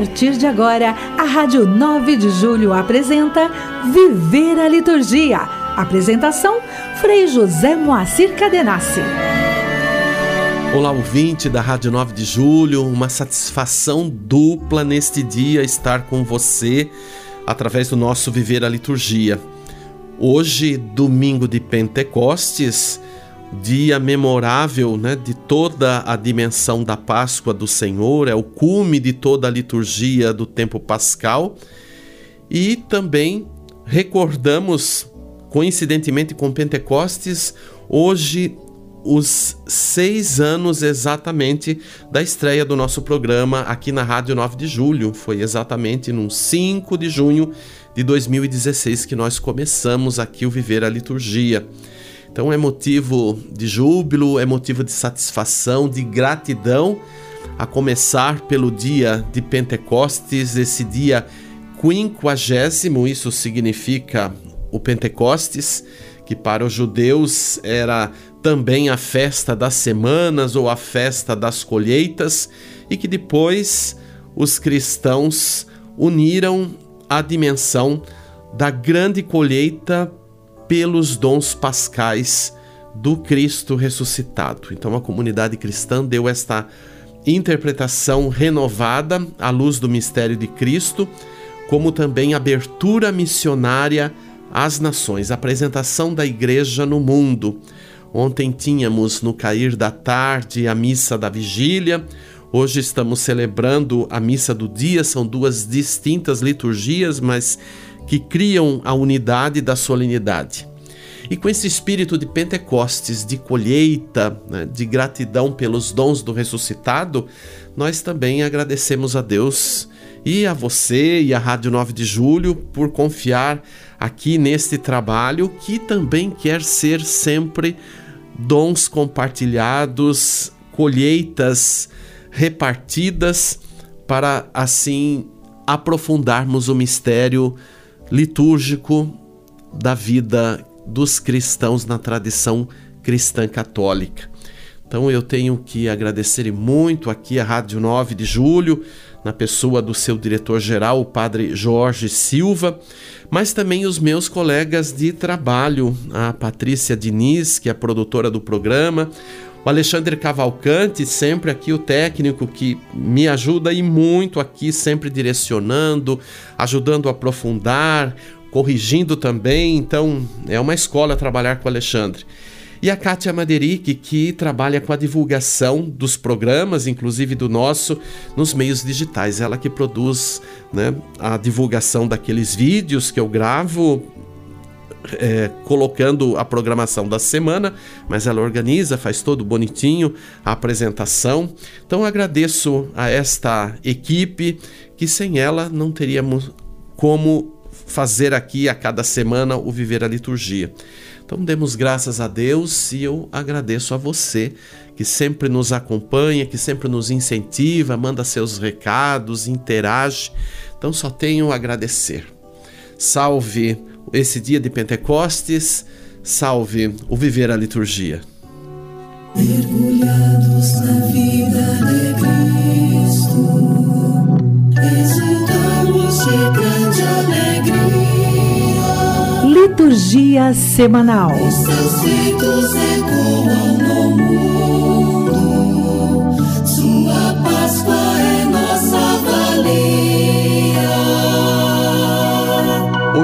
partir de agora, a Rádio 9 de Julho apresenta Viver a Liturgia. Apresentação: Frei José Moacir Cadenassi. Olá, ouvinte da Rádio 9 de Julho, uma satisfação dupla neste dia estar com você através do nosso Viver a Liturgia. Hoje, domingo de Pentecostes, dia memorável né, de toda a dimensão da Páscoa do Senhor, é o cume de toda a liturgia do tempo pascal. E também recordamos, coincidentemente com Pentecostes, hoje os seis anos exatamente da estreia do nosso programa aqui na Rádio 9 de Julho. Foi exatamente no 5 de junho de 2016 que nós começamos aqui o Viver a Liturgia. Então é motivo de júbilo, é motivo de satisfação, de gratidão, a começar pelo dia de Pentecostes, esse dia quinquagésimo, isso significa o Pentecostes, que para os judeus era também a festa das semanas ou a festa das colheitas, e que depois os cristãos uniram a dimensão da grande colheita pelos dons pascais do Cristo ressuscitado. Então a comunidade cristã deu esta interpretação renovada à luz do mistério de Cristo, como também abertura missionária às nações, apresentação da igreja no mundo. Ontem tínhamos no cair da tarde a missa da vigília, hoje estamos celebrando a missa do dia, são duas distintas liturgias, mas que criam a unidade da solenidade. E com esse espírito de Pentecostes, de colheita, né, de gratidão pelos dons do ressuscitado, nós também agradecemos a Deus e a você e a Rádio 9 de Julho por confiar aqui neste trabalho que também quer ser sempre dons compartilhados, colheitas repartidas para assim aprofundarmos o mistério litúrgico da vida dos cristãos na tradição cristã católica. Então eu tenho que agradecer muito aqui a Rádio 9 de Julho, na pessoa do seu diretor-geral, o padre Jorge Silva, mas também os meus colegas de trabalho, a Patrícia Diniz, que é a produtora do programa, o Alexandre Cavalcante, sempre aqui o técnico que me ajuda e muito aqui, sempre direcionando, ajudando a aprofundar, corrigindo também. Então, é uma escola trabalhar com o Alexandre. E a Kátia Maderic, que trabalha com a divulgação dos programas, inclusive do nosso, nos meios digitais. Ela que produz né, a divulgação daqueles vídeos que eu gravo é, colocando a programação da semana, mas ela organiza, faz todo bonitinho a apresentação. Então agradeço a esta equipe que sem ela não teríamos como fazer aqui a cada semana o Viver a Liturgia. Então demos graças a Deus e eu agradeço a você que sempre nos acompanha, que sempre nos incentiva, manda seus recados, interage. Então só tenho a agradecer. Salve esse dia de Pentecostes, salve o viver a liturgia. Mergulhados na vida de Cristo, exultamos de grande alegria. Liturgia semanal. Os seus feitos ecoam no mundo,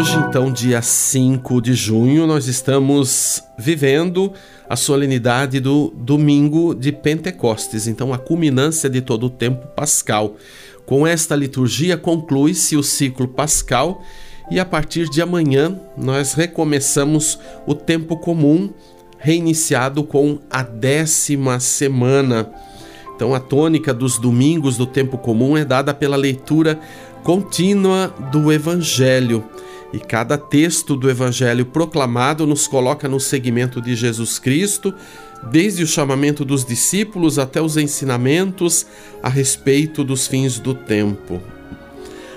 Hoje, então, dia 5 de junho, nós estamos vivendo a solenidade do domingo de Pentecostes, então a culminância de todo o tempo pascal. Com esta liturgia conclui-se o ciclo pascal e a partir de amanhã nós recomeçamos o tempo comum, reiniciado com a décima semana. Então, a tônica dos domingos do tempo comum é dada pela leitura contínua do Evangelho. E cada texto do Evangelho proclamado nos coloca no segmento de Jesus Cristo, desde o chamamento dos discípulos até os ensinamentos a respeito dos fins do tempo.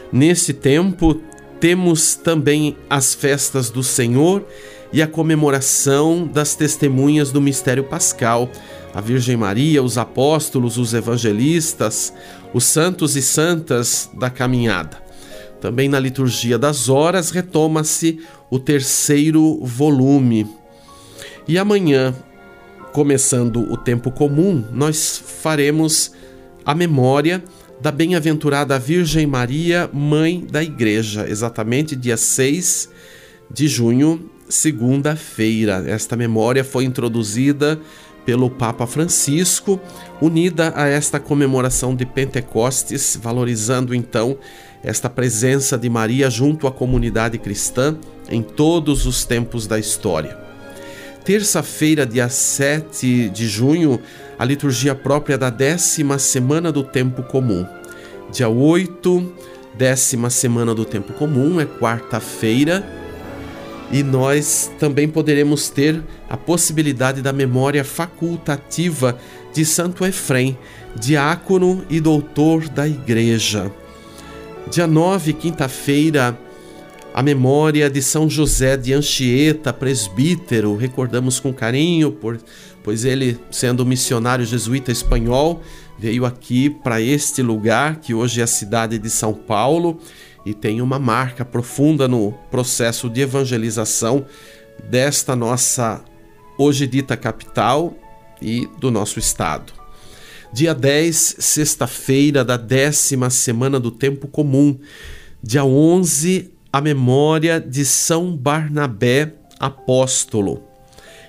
Nesse tempo, temos também as festas do Senhor e a comemoração das testemunhas do mistério pascal, a Virgem Maria, os apóstolos, os evangelistas, os santos e santas da caminhada. Também na liturgia das horas retoma-se o terceiro volume. E amanhã, começando o tempo comum, nós faremos a memória da bem-aventurada Virgem Maria, mãe da Igreja, exatamente dia 6 de junho, segunda-feira. Esta memória foi introduzida pelo Papa Francisco, unida a esta comemoração de Pentecostes, valorizando então esta presença de Maria junto à comunidade cristã em todos os tempos da história. Terça-feira, dia 7 de junho, a liturgia própria da décima semana do tempo comum. Dia 8, décima semana do tempo comum, é quarta-feira, e nós também poderemos ter a possibilidade da memória facultativa de Santo Efrem, diácono e doutor da Igreja. Dia 9, quinta-feira, a memória de São José de Anchieta, presbítero, recordamos com carinho, por, pois ele, sendo missionário jesuíta espanhol, veio aqui para este lugar, que hoje é a cidade de São Paulo, e tem uma marca profunda no processo de evangelização desta nossa hoje dita capital e do nosso estado. Dia 10, sexta-feira da décima semana do tempo comum. Dia 11, a memória de São Barnabé apóstolo.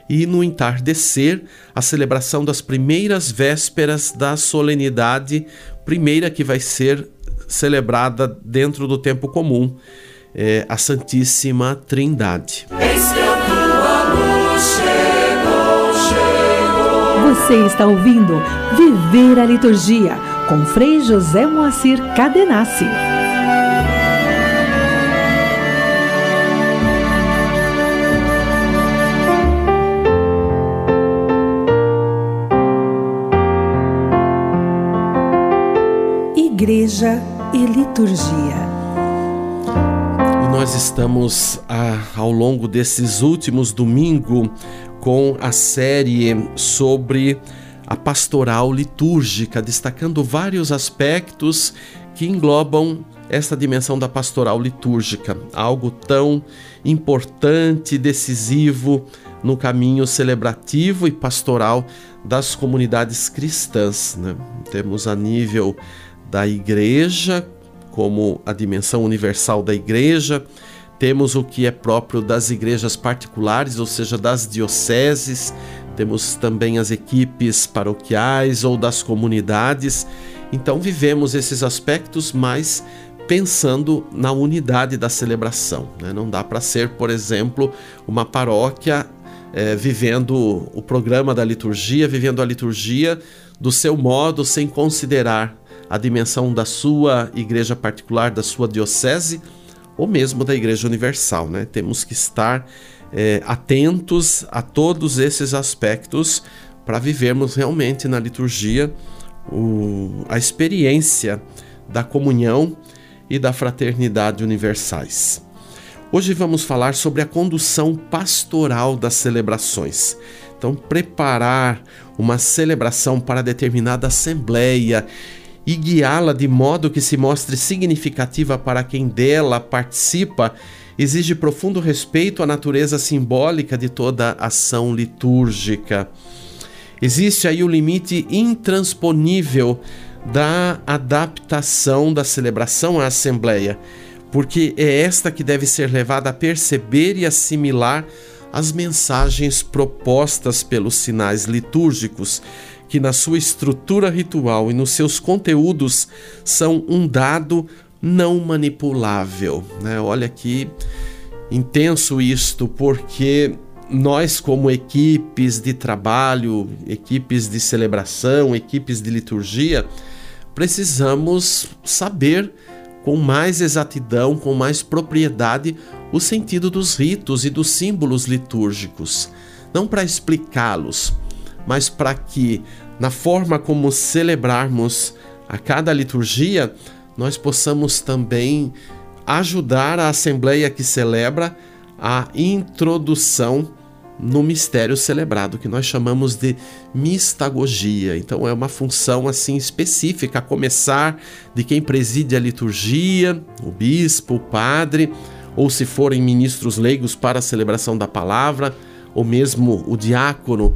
E no entardecer, a celebração das primeiras vésperas da solenidade, primeira que vai ser celebrada dentro do tempo comum, é, a Santíssima Trindade. Você está ouvindo Viver a Liturgia com Frei José Moacir Cadenassi. Igreja e Liturgia. Nós estamos a, ao longo desses últimos domingos com a série sobre a pastoral litúrgica, destacando vários aspectos que englobam esta dimensão da pastoral litúrgica, algo tão importante, decisivo no caminho celebrativo e pastoral das comunidades cristãs. Né? Temos a nível da igreja, como a dimensão universal da igreja, temos o que é próprio das igrejas particulares, ou seja, das dioceses, temos também as equipes paroquiais ou das comunidades. Então, vivemos esses aspectos mais pensando na unidade da celebração. Né? Não dá para ser, por exemplo, uma paróquia é, vivendo o programa da liturgia, vivendo a liturgia do seu modo, sem considerar a dimensão da sua igreja particular, da sua diocese ou mesmo da Igreja Universal. Né? Temos que estar é, atentos a todos esses aspectos para vivermos realmente na liturgia o, a experiência da comunhão e da fraternidade universais. Hoje vamos falar sobre a condução pastoral das celebrações. Então, preparar uma celebração para determinada assembleia e guiá-la de modo que se mostre significativa para quem dela participa exige profundo respeito à natureza simbólica de toda ação litúrgica. Existe aí o limite intransponível da adaptação da celebração à Assembleia, porque é esta que deve ser levada a perceber e assimilar as mensagens propostas pelos sinais litúrgicos, que na sua estrutura ritual e nos seus conteúdos são um dado não manipulável. Né? Olha que intenso isto, porque nós, como equipes de trabalho, equipes de celebração, equipes de liturgia, precisamos saber com mais exatidão, com mais propriedade, o sentido dos ritos e dos símbolos litúrgicos. Não para explicá-los, mas para que, na forma como celebrarmos a cada liturgia, nós possamos também ajudar a assembleia que celebra a introdução no mistério celebrado, que nós chamamos de mistagogia. Então é uma função assim específica, a começar de quem preside a liturgia, o bispo, o padre, ou se forem ministros leigos para a celebração da palavra, ou mesmo o diácono.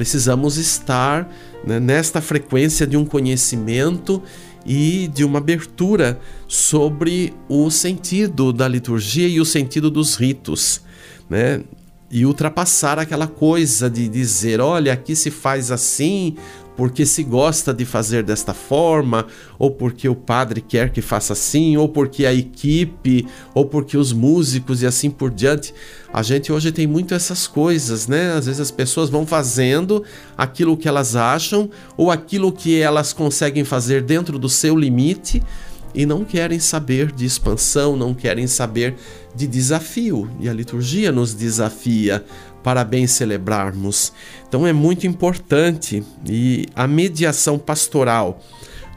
Precisamos estar né, nesta frequência de um conhecimento e de uma abertura sobre o sentido da liturgia e o sentido dos ritos. Né? e ultrapassar aquela coisa de dizer, olha, aqui se faz assim porque se gosta de fazer desta forma, ou porque o padre quer que faça assim, ou porque a equipe, ou porque os músicos e assim por diante. A gente hoje tem muito essas coisas, né? Às vezes as pessoas vão fazendo aquilo que elas acham ou aquilo que elas conseguem fazer dentro do seu limite e não querem saber de expansão, não querem saber de desafio. E a liturgia nos desafia para bem celebrarmos. Então é muito importante e a mediação pastoral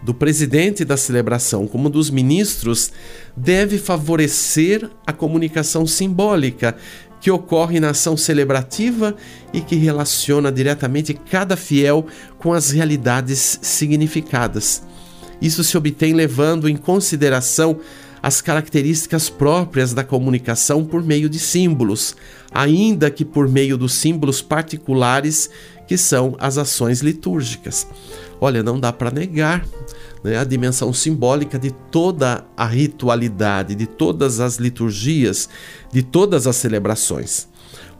do presidente da celebração como dos ministros deve favorecer a comunicação simbólica que ocorre na ação celebrativa e que relaciona diretamente cada fiel com as realidades significadas. Isso se obtém levando em consideração as características próprias da comunicação por meio de símbolos, ainda que por meio dos símbolos particulares que são as ações litúrgicas. Olha, não dá para negar né, a dimensão simbólica de toda a ritualidade, de todas as liturgias, de todas as celebrações.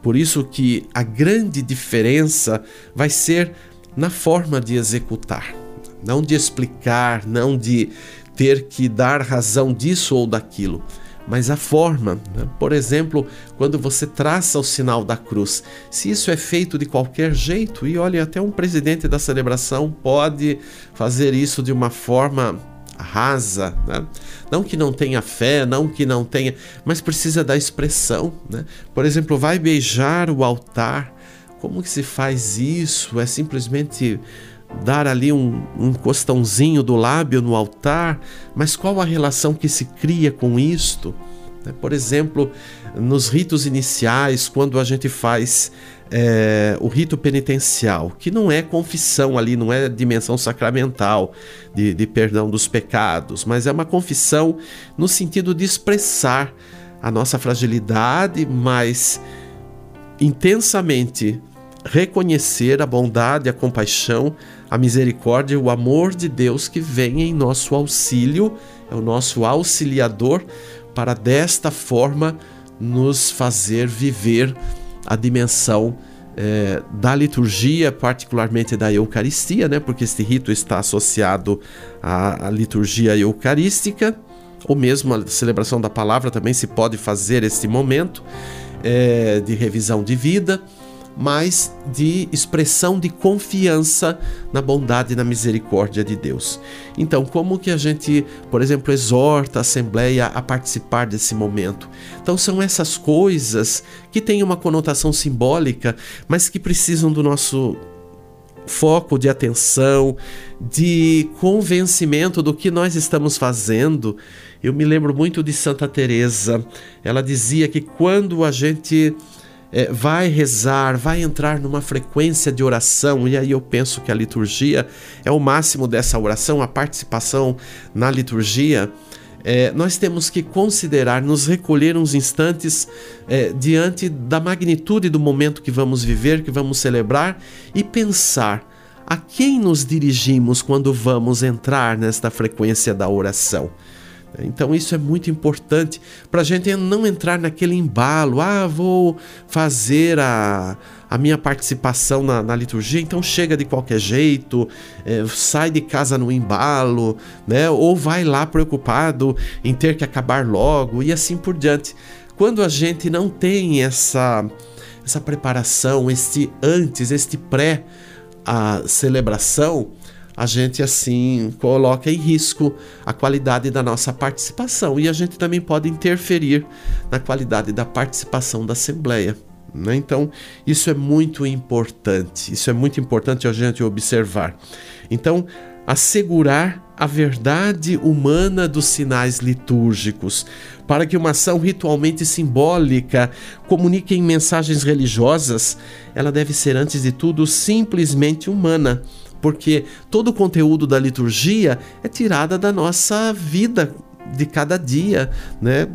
Por isso que a grande diferença vai ser na forma de executar não de explicar, não de ter que dar razão disso ou daquilo, mas a forma. Né? Por exemplo, quando você traça o sinal da cruz, se isso é feito de qualquer jeito, e olha, até um presidente da celebração pode fazer isso de uma forma rasa, né? não que não tenha fé, não que não tenha, mas precisa da expressão. Né? Por exemplo, vai beijar o altar. Como que se faz isso? É simplesmente dar ali um, um costãozinho do lábio no altar, mas qual a relação que se cria com isto? Né, por exemplo, nos ritos iniciais, quando a gente faz é, o rito penitencial, que não é confissão ali, não é dimensão sacramental de, de perdão dos pecados, mas é uma confissão no sentido de expressar a nossa fragilidade, mas intensamente reconhecer a bondade, a compaixão, a misericórdia, o amor de Deus que vem em nosso auxílio, é o nosso auxiliador, para desta forma nos fazer viver a dimensão é, da liturgia, particularmente da Eucaristia, né? porque este rito está associado à, à liturgia eucarística, ou mesmo a celebração da palavra também se pode fazer esse momento é, de revisão de vida mas de expressão de confiança na bondade e na misericórdia de Deus. Então, como que a gente, por exemplo, exorta a Assembleia a participar desse momento? Então, são essas coisas que têm uma conotação simbólica, mas que precisam do nosso foco de atenção, de convencimento do que nós estamos fazendo. Eu me lembro muito de Santa Teresa. Ela dizia que quando a gente é, vai rezar, vai entrar numa frequência de oração, e aí eu penso que a liturgia é o máximo dessa oração, a participação na liturgia. É, nós temos que considerar, nos recolher uns instantes é, diante da magnitude do momento que vamos viver, que vamos celebrar, e pensar a quem nos dirigimos quando vamos entrar nesta frequência da oração. Então isso é muito importante para a gente não entrar naquele embalo. Ah, vou fazer a, a minha participação na, na liturgia, então chega de qualquer jeito, é, sai de casa no embalo, né? Ou vai lá preocupado em ter que acabar logo e assim por diante. Quando a gente não tem essa essa preparação, este antes, este pré a celebração, a gente assim coloca em risco a qualidade da nossa participação e a gente também pode interferir na qualidade da participação da Assembleia. Né? Então, isso é muito importante, isso é muito importante a gente observar. Então, assegurar a verdade humana dos sinais litúrgicos, para que uma ação ritualmente simbólica comunique em mensagens religiosas, ela deve ser, antes de tudo, simplesmente humana, porque todo o conteúdo da liturgia é tirada da nossa vida de cada dia, né?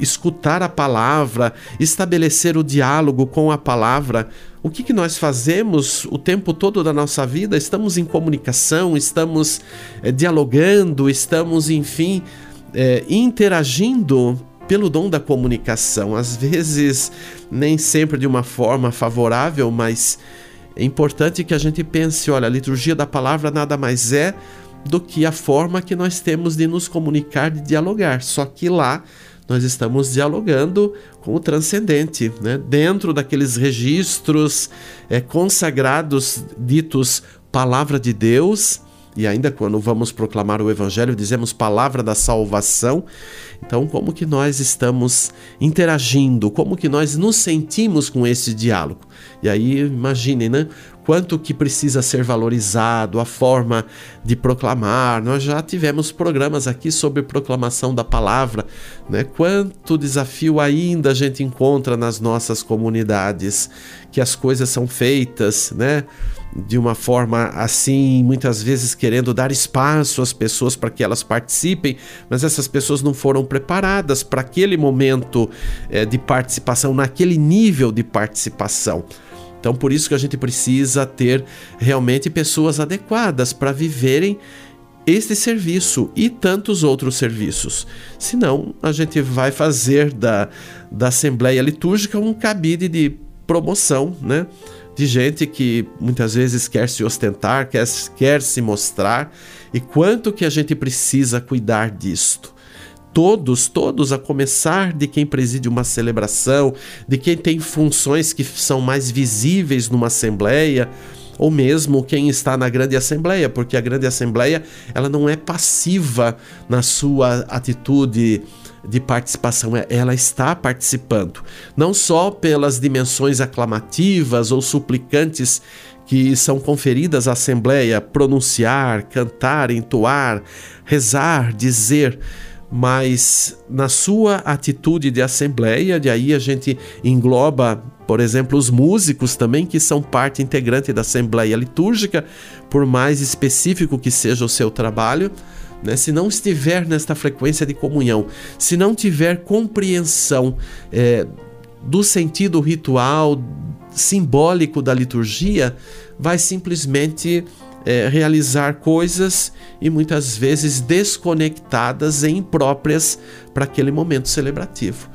escutar a palavra, estabelecer o diálogo com a palavra. O que, que nós fazemos o tempo todo da nossa vida? Estamos em comunicação, estamos é, dialogando, estamos, enfim, é, interagindo pelo dom da comunicação. Às vezes, nem sempre de uma forma favorável, mas é importante que a gente pense: olha, a liturgia da palavra nada mais é do que a forma que nós temos de nos comunicar, de dialogar. Só que lá nós estamos dialogando com o transcendente, né? dentro daqueles registros é, consagrados, ditos palavra de Deus. E ainda quando vamos proclamar o Evangelho, dizemos palavra da salvação. Então, como que nós estamos interagindo? Como que nós nos sentimos com esse diálogo? E aí, imaginem, né? quanto que precisa ser valorizado, a forma de proclamar. Nós já tivemos programas aqui sobre proclamação da palavra, né? Quanto desafio ainda a gente encontra nas nossas comunidades, que as coisas são feitas, né? De uma forma assim, muitas vezes querendo dar espaço às pessoas para que elas participem, mas essas pessoas não foram preparadas para aquele momento é, de participação, naquele nível de participação. Então, por isso que a gente precisa ter realmente pessoas adequadas para viverem este serviço e tantos outros serviços. Senão, a gente vai fazer da, da Assembleia Litúrgica um cabide de promoção, né? De gente que muitas vezes quer se ostentar, quer, quer se mostrar, e quanto que a gente precisa cuidar disto todos, todos, a começar de quem preside uma celebração, de quem tem funções que são mais visíveis numa assembleia, ou mesmo quem está na grande assembleia, porque a grande assembleia ela não é passiva na sua atitude de participação, é, ela está participando, não só pelas dimensões aclamativas ou suplicantes que são conferidas à assembleia, pronunciar, cantar, entoar, rezar, dizer, mas na sua atitude de assembleia, de aí a gente engloba, por exemplo, os músicos também, que são parte integrante da assembleia litúrgica, por mais específico que seja o seu trabalho. Né? Se não estiver nesta frequência de comunhão, se não tiver compreensão é, do sentido ritual, simbólico da liturgia, vai simplesmente é, realizar coisas e muitas vezes desconectadas e impróprias para aquele momento celebrativo.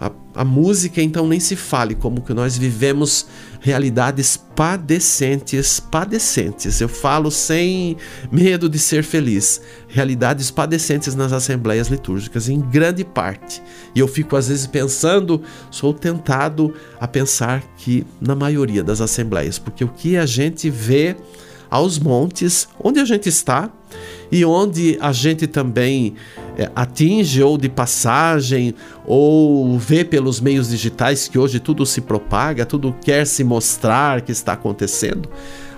A, a, música, então, nem se fale, como que nós vivemos realidades padecentes, padecentes. Eu falo sem medo de ser feliz. Realidades padecentes nas assembleias litúrgicas, em grande parte. E eu fico às vezes pensando, sou tentado a pensar que na maioria das assembleias, porque o que a gente vê aos montes, onde a gente está e onde a gente também é, atinge ou de passagem ou vê pelos meios digitais que hoje tudo se propaga, tudo quer se mostrar que está acontecendo.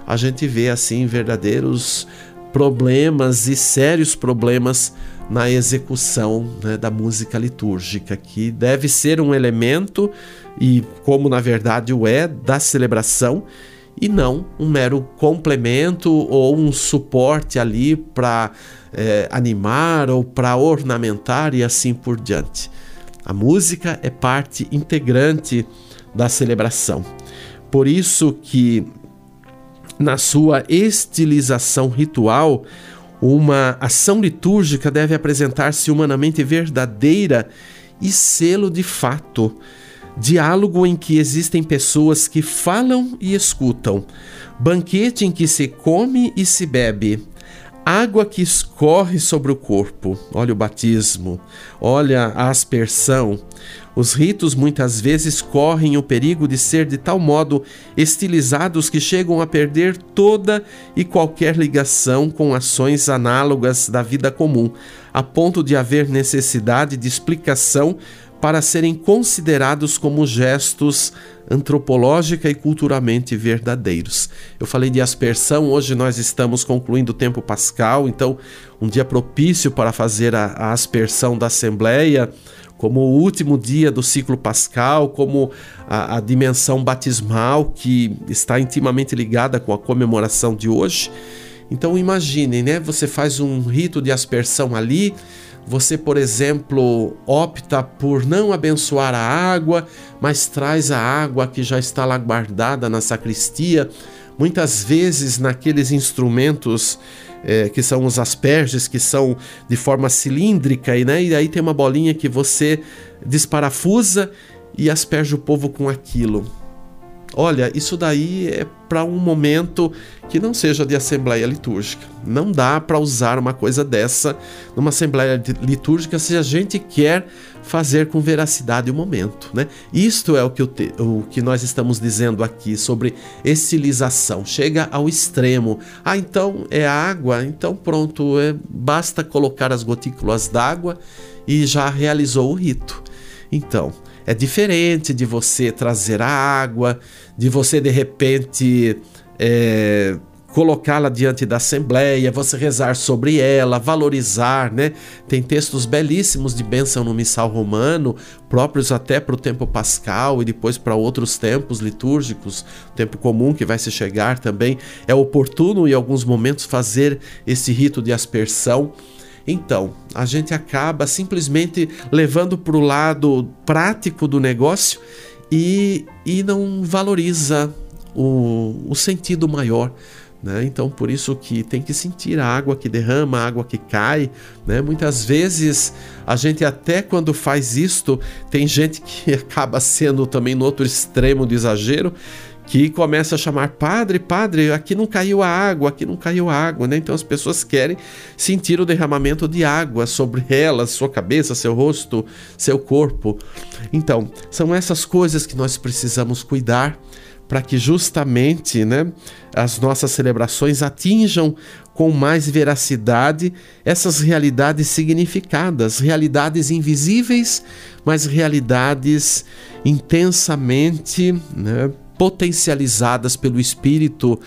A gente vê assim verdadeiros problemas e sérios problemas na execução né, da música litúrgica, que deve ser um elemento, e como na verdade o é, da celebração e não um mero complemento ou um suporte ali para é, animar ou para ornamentar e assim por diante. A música é parte integrante da celebração. Por isso que na sua estilização ritual, uma ação litúrgica deve apresentar-se humanamente verdadeira e selo de fato diálogo em que existem pessoas que falam e escutam, banquete em que se come e se bebe, água que escorre sobre o corpo. Olha o batismo, olha a aspersão. Os ritos muitas vezes correm o perigo de ser de tal modo estilizados que chegam a perder toda e qualquer ligação com ações análogas da vida comum, a ponto de haver necessidade de explicação para serem considerados como gestos antropológica e culturalmente verdadeiros. Eu falei de aspersão, hoje nós estamos concluindo o tempo pascal, então um dia propício para fazer a, a aspersão da Assembleia, como o último dia do ciclo pascal, como a, a dimensão batismal que está intimamente ligada com a comemoração de hoje. Então imaginem, né? Você faz um rito de aspersão ali, você, por exemplo, opta por não abençoar a água, mas traz a água que já está lá guardada na sacristia, muitas vezes naqueles instrumentos é, que são os asperges, que são de forma cilíndrica, e, né, e aí tem uma bolinha que você desparafusa e asperge o povo com aquilo. Olha, isso daí é para um momento que não seja de assembleia litúrgica. Não dá para usar uma coisa dessa numa assembleia litúrgica se a gente quer fazer com veracidade o momento, né? Isto é o que, o, te, o que nós estamos dizendo aqui sobre estilização. Chega ao extremo. Ah, então é água, então pronto, é, basta colocar as gotículas d'água e já realizou o rito. Então, é diferente de você trazer a água, de você de repente é, colocá-la diante da Assembleia, você rezar sobre ela, valorizar, né? Tem textos belíssimos de bênção no missal romano, próprios até para o tempo pascal e depois para outros tempos litúrgicos, tempo comum que vai se chegar também. É oportuno em alguns momentos fazer esse rito de aspersão então, a gente acaba simplesmente levando para o lado prático do negócio e, e não valoriza o, o sentido maior. Né? Então, por isso que tem que sentir a água que derrama, a água que cai. Né? Muitas vezes, a gente até quando faz isto, tem gente que acaba sendo também no outro extremo do exagero, que começa a chamar padre, padre, aqui não caiu a água, aqui não caiu a água, né? Então as pessoas querem sentir o derramamento de água sobre elas, sua cabeça, seu rosto, seu corpo. Então, são essas coisas que nós precisamos cuidar para que justamente, né, as nossas celebrações atinjam com mais veracidade essas realidades significadas, realidades invisíveis, mas realidades intensamente, né, potencializadas pelo Espírito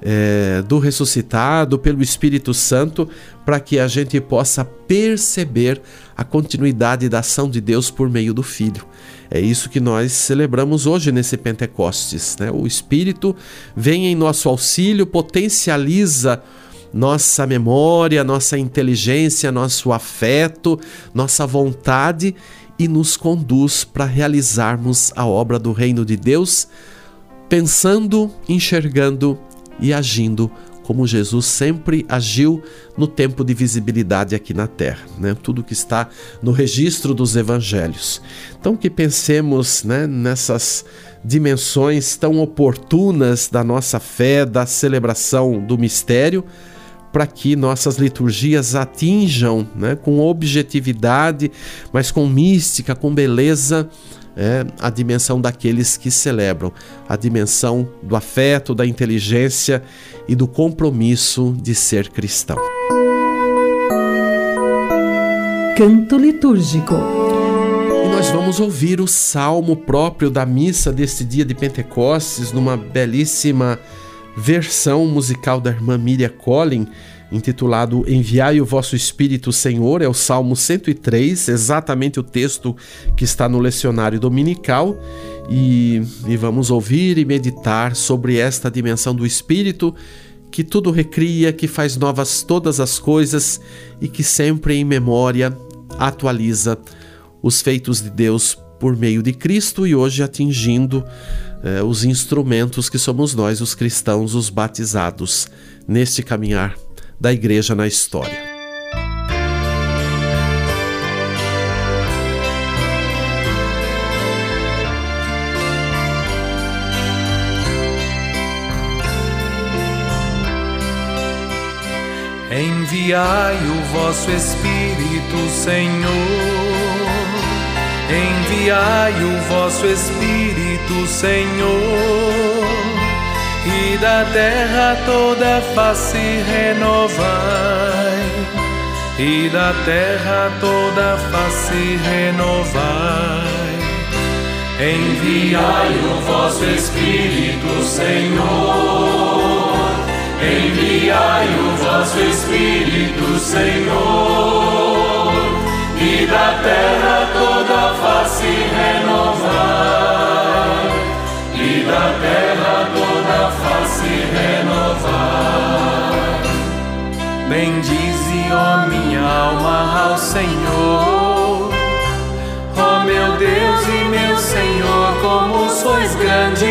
é, do ressuscitado, pelo Espírito Santo, para que a gente possa perceber a continuidade da ação de Deus por meio do Filho. É isso que nós celebramos hoje nesse Pentecostes. Né? O Espírito vem em nosso auxílio, potencializa nossa memória, nossa inteligência, nosso afeto, nossa vontade e nos conduz para realizarmos a obra do Reino de Deus pensando, enxergando e agindo como Jesus sempre agiu no tempo de visibilidade aqui na Terra, né? Tudo que está no registro dos Evangelhos. Então que pensemos, né, nessas dimensões tão oportunas da nossa fé, da celebração do mistério, para que nossas liturgias atinjam, né, com objetividade, mas com mística, com beleza, é, a dimensão daqueles que celebram, a dimensão do afeto, da inteligência e do compromisso de ser cristão. Canto litúrgico. E nós vamos ouvir o salmo próprio da missa deste dia de Pentecostes, numa belíssima versão musical da irmã Miriam Collin intitulado Enviai o vosso Espírito, Senhor, é o Salmo 103, exatamente o texto que está no lecionário dominical. E, e vamos ouvir e meditar sobre esta dimensão do Espírito que tudo recria, que faz novas todas as coisas e que sempre em memória atualiza os feitos de Deus por meio de Cristo e hoje atingindo eh, os instrumentos que somos nós, os cristãos, os batizados, neste caminhar da igreja na história. Enviai o vosso Espírito, Senhor. Enviai o vosso Espírito, Senhor e da terra toda face renovai. e da terra toda face renovai. Enviai o vosso Espírito, Senhor. Enviai o vosso Espírito, Senhor, e da terra toda Bendize, ó minha alma, ao Senhor. Ó meu Deus e meu Senhor, como sois grande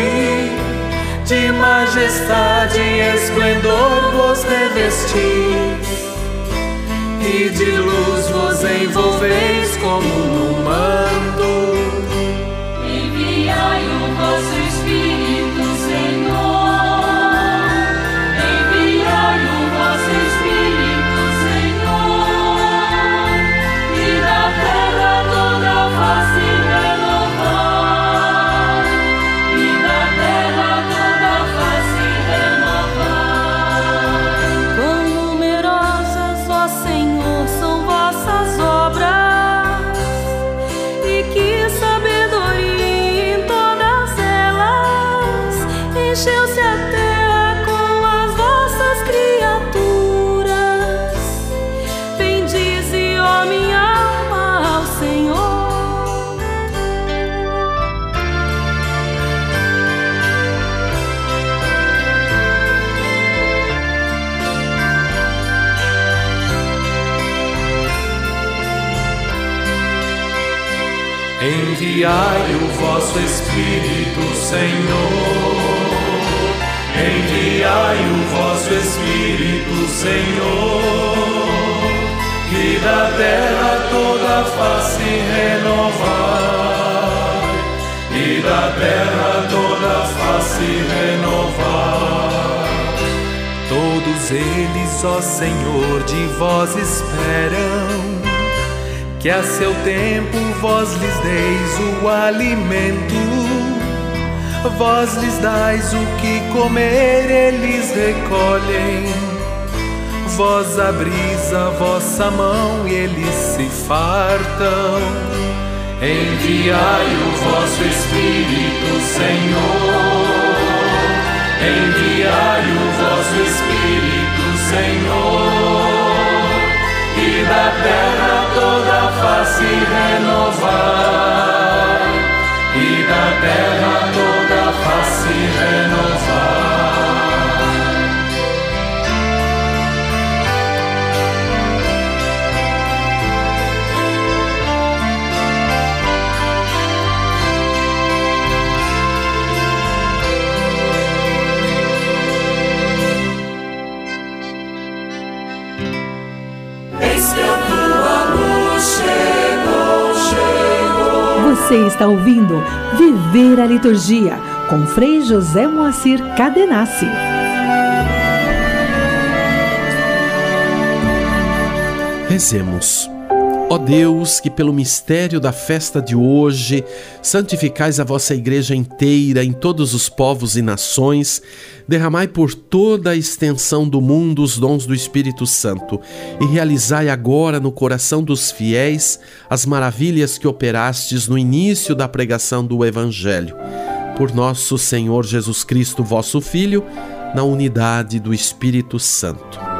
de majestade e esplendor vos revestis, e de luz vos envolveis como num manto. Enviai o vosso Enviai o vosso Espírito, Senhor. Enviai o vosso Espírito, Senhor. E da terra toda face renovar. E da terra toda face renovar. Todos eles, ó Senhor, de vós esperam que a seu tempo vós lhes deis o alimento, vós lhes dais o que comer, eles recolhem. Vós abris a vossa mão e eles se fartam. Enviai o vosso Espírito, Senhor. Enviai o vosso Espírito, Senhor e da terra toda face renovar, e da terra toda face renovar. Você está ouvindo Viver a Liturgia com Frei José Moacir Cadenassi. Rezemos. Ó Deus, que pelo mistério da festa de hoje santificais a vossa igreja inteira em todos os povos e nações, derramai por toda a extensão do mundo os dons do Espírito Santo e realizai agora no coração dos fiéis as maravilhas que operastes no início da pregação do Evangelho. Por nosso Senhor Jesus Cristo, vosso Filho, na unidade do Espírito Santo.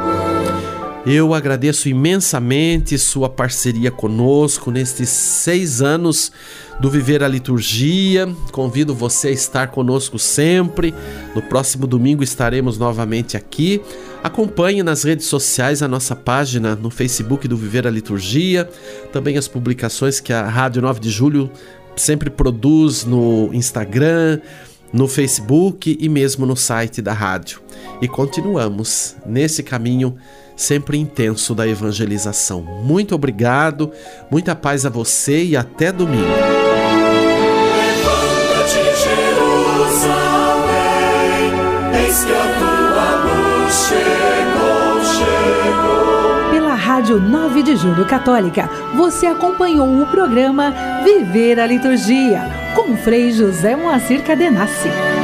Eu agradeço imensamente sua parceria conosco nestes seis anos do Viver a Liturgia. Convido você a estar conosco sempre. No próximo domingo estaremos novamente aqui. Acompanhe nas redes sociais a nossa página no Facebook do Viver a Liturgia, também as publicações que a Rádio 9 de Julho sempre produz no Instagram, no Facebook e mesmo no site da rádio. E continuamos nesse caminho sempre intenso da evangelização. Muito obrigado, muita paz a você e até domingo. Pela Rádio 9 de Julho Católica, você acompanhou o programa Viver a Liturgia com Frei José Moacir Cadenassi.